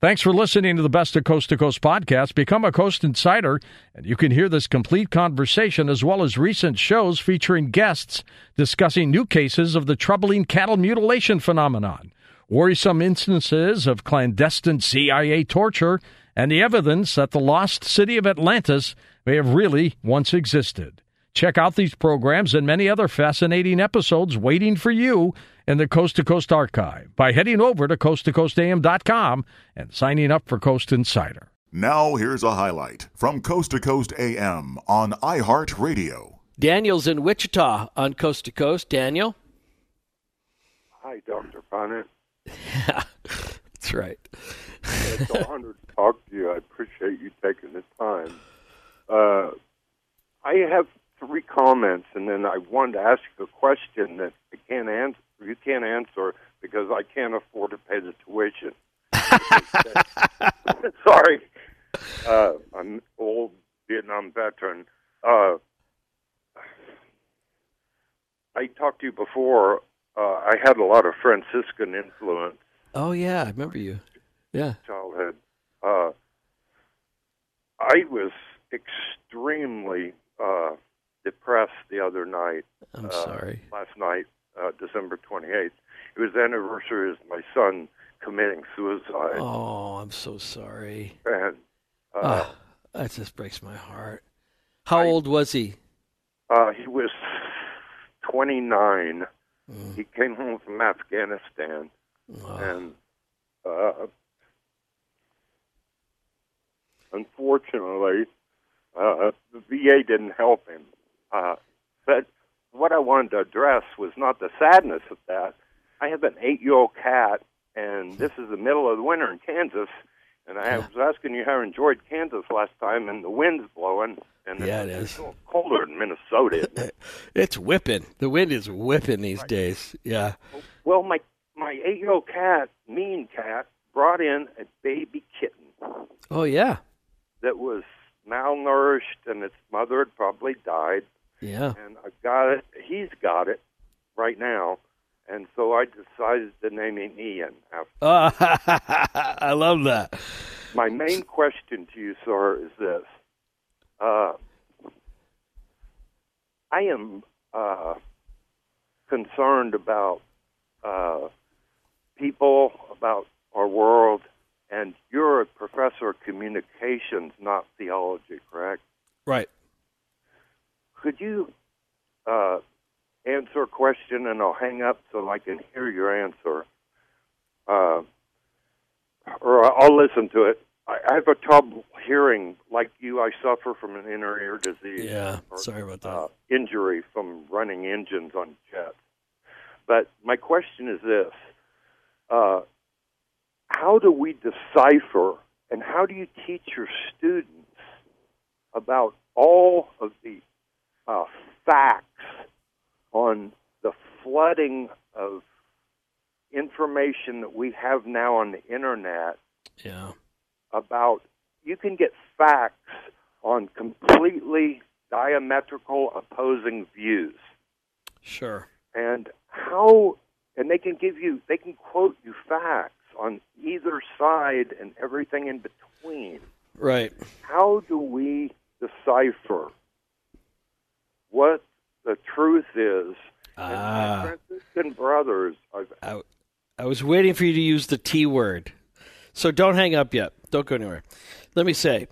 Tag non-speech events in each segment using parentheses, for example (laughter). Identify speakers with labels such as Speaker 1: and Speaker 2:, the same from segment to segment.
Speaker 1: Thanks for listening to the Best of Coast to Coast podcast. Become a Coast Insider, and you can hear this complete conversation as well as recent shows featuring guests discussing new cases of the troubling cattle mutilation phenomenon, worrisome instances of clandestine CIA torture, and the evidence that the lost city of Atlantis may have really once existed. Check out these programs and many other fascinating episodes waiting for you in the Coast to Coast archive by heading over to coasttocoastam.com and signing up for Coast Insider.
Speaker 2: Now, here's a highlight from Coast to Coast AM on iHeartRadio.
Speaker 3: Daniel's in Wichita on Coast to Coast. Daniel?
Speaker 4: Hi, Dr. Punnett.
Speaker 3: Yeah, (laughs) that's right.
Speaker 4: It's an (laughs) honor to talk to you. I appreciate you taking the time. Uh, I have three comments, and then I wanted to ask you a question that I can't answer. You can't answer because I can't afford to pay the tuition. (laughs) (laughs) Sorry, uh, I'm an old Vietnam veteran. Uh, I talked to you before. Uh, I had a lot of Franciscan influence
Speaker 3: Oh, yeah, I remember you. Yeah.
Speaker 4: childhood. Uh, I was extremely uh, depressed the other night.
Speaker 3: I'm
Speaker 4: uh,
Speaker 3: sorry.
Speaker 4: Last night, uh, December 28th. It was the anniversary of my son committing suicide.
Speaker 3: Oh, I'm so sorry.
Speaker 4: And uh,
Speaker 3: Ah, that just breaks my heart. How
Speaker 4: I-
Speaker 3: old was he?
Speaker 4: uh, he was 29.
Speaker 3: Mm.
Speaker 4: He came home from Afghanistan.
Speaker 3: Oh,
Speaker 4: and uh, unfortunately, uh, the VA didn't help him. Uh, but what I wanted to address was not the sadness of that. I have an eight-year-old cat, and this is the middle of the winter in Kansas. And I was asking you how you enjoyed Kansas last time, and the wind's blowing, and
Speaker 3: Yeah,
Speaker 4: it's,
Speaker 3: it is.
Speaker 4: it's a little colder in Minnesota. It? (laughs)
Speaker 3: it's whipping. The wind is whipping these days. Yeah.
Speaker 4: Well, my my eight-year-old cat, mean cat, brought in a baby kitten.
Speaker 3: Oh, yeah.
Speaker 4: that was malnourished and its mother had probably died
Speaker 3: Yeah.
Speaker 4: and I got it he's got it right now and so I decided to name him Ian after
Speaker 3: Oh, (laughs) I love that.
Speaker 4: my main question to you sir is this uh, I am uh, concerned about uh, people about our world and you're a professor of communications not theology correct
Speaker 3: Right.
Speaker 4: Could you uh, answer a question and I'll hang up so I can hear your answer? Uh, or I'll listen to it. I, have a trouble hearing. Like you, I suffer from an inner ear disease.
Speaker 3: Yeah.
Speaker 4: or,
Speaker 3: Sorry about that.
Speaker 4: Uh, injury from running engines on jets. But my question is this uh, How do we decipher and how do you teach your students about all of the uh, facts on the flooding of information that we have now on the internet
Speaker 3: yeah.
Speaker 4: about you can get facts on completely diametrical opposing views
Speaker 3: Sure.
Speaker 4: and how and they can give you they can quote you facts on either side and everything in between
Speaker 3: Right.
Speaker 4: how do we decipher what the is and
Speaker 3: Ah.
Speaker 4: Franciscan brothers I've,
Speaker 3: I, I was waiting for you to use the T word. So don't hang up yet. Don't go anywhere. Let me say,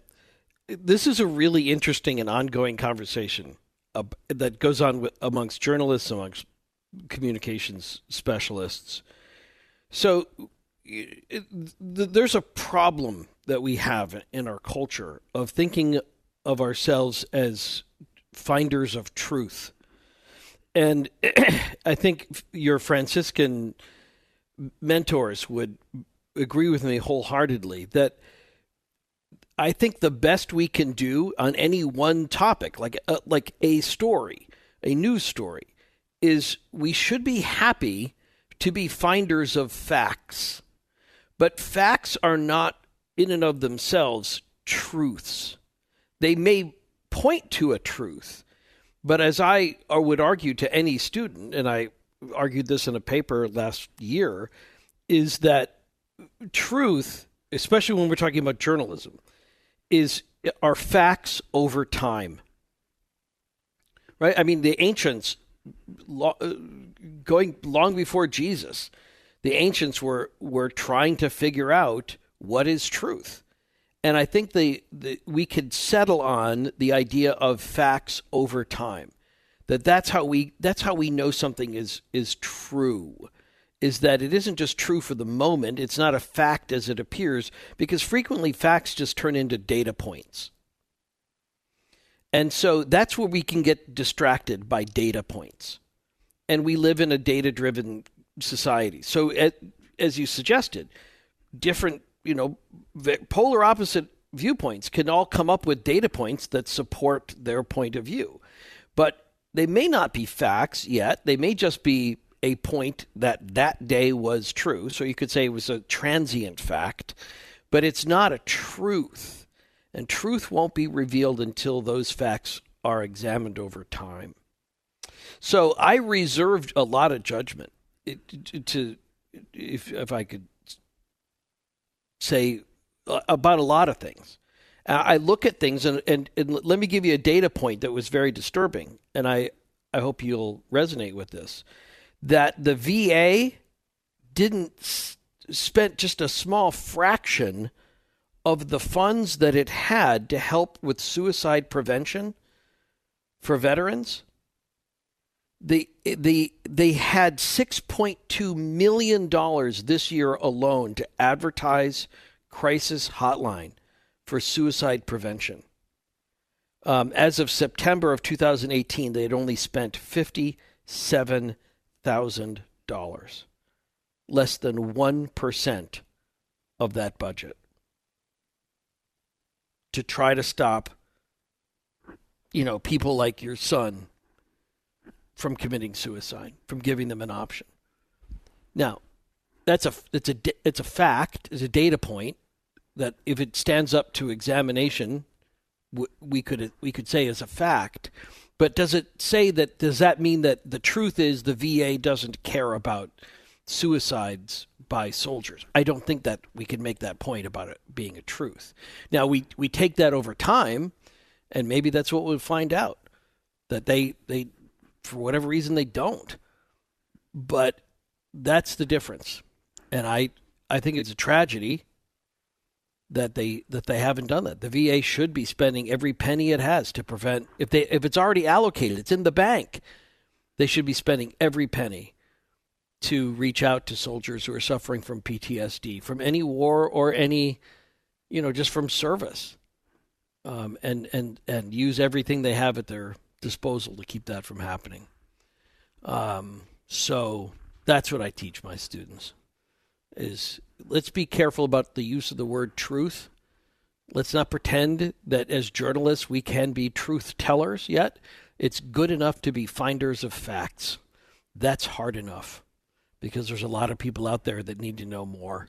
Speaker 3: this is a really interesting and ongoing conversation uh, that goes on with, amongst journalists, amongst communications specialists. So it, th- there's a problem that we have in our culture of thinking of ourselves as finders of truth. And (clears throat) I think your Franciscan mentors would agree with me wholeheartedly that I think the best we can do on any one topic, like a, like a story, a news story, is we should be happy to be finders of facts. But facts are not in and of themselves truths. They may point to a truth, but as I would argue to any student, and I argued this in a paper last year, is that truth especially when we're talking about journalism, is are facts over time. Right? I mean, the ancients, uh, going long before Jesus, the ancients were were trying to figure out what is truth. And I think the, the we could settle on the idea of facts over time. That that's how we that's how we know something is is true is that it isn't just true for the moment, it's not a fact as it appears, because frequently facts just turn into data points. And so that's where we can get distracted by data points. And we live in a data driven society. So, as you suggested, different, you know, polar opposite viewpoints can all come up with data points that support their point of view. But they may not be facts yet. They may just be a point that that day was true. So you could say it was a transient fact, but it's not a truth. And truth won't be revealed until those facts are examined over time. So I reserved a lot of judgment to, if, if I could say about a lot of things. I look at things, and, and, and let me give you a data point that was very disturbing, and I, I hope you'll resonate with this that the VA didn't s- spent just a small fraction of the funds that it had to help with suicide prevention for veterans. The, the, they had $6.2 million this year alone to advertise crisis hotline for suicide prevention. Um, as of September of 2018, they had only spent 57 thousand dollars, less than one percent of that budget, to try to stop, you know, people like your son from committing suicide, from giving them an option. Now, that's a it's a it's a fact, it's a data point that if it stands up to examination, we could we could say is a fact. But does it say that? Does that mean that the truth is the VA doesn't care about suicides by soldiers? I don't think that we can make that point about it being a truth. Now we we take that over time, and maybe that's what we'll find out that they they for whatever reason they don't. But that's the difference, and I I think it's a tragedy that they that they haven't done that. The VA should be spending every penny it has to prevent if they if it's already allocated, it's in the bank. They should be spending every penny to reach out to soldiers who are suffering from PTSD, from any war or any, you know, just from service, um, and and and use everything they have at their disposal to keep that from happening. Um, so that's what I teach my students is let's be careful about the use of the word truth. Let's not pretend that as journalists we can be truth tellers yet. It's good enough to be finders of facts. That's hard enough because there's a lot of people out there that need to know more.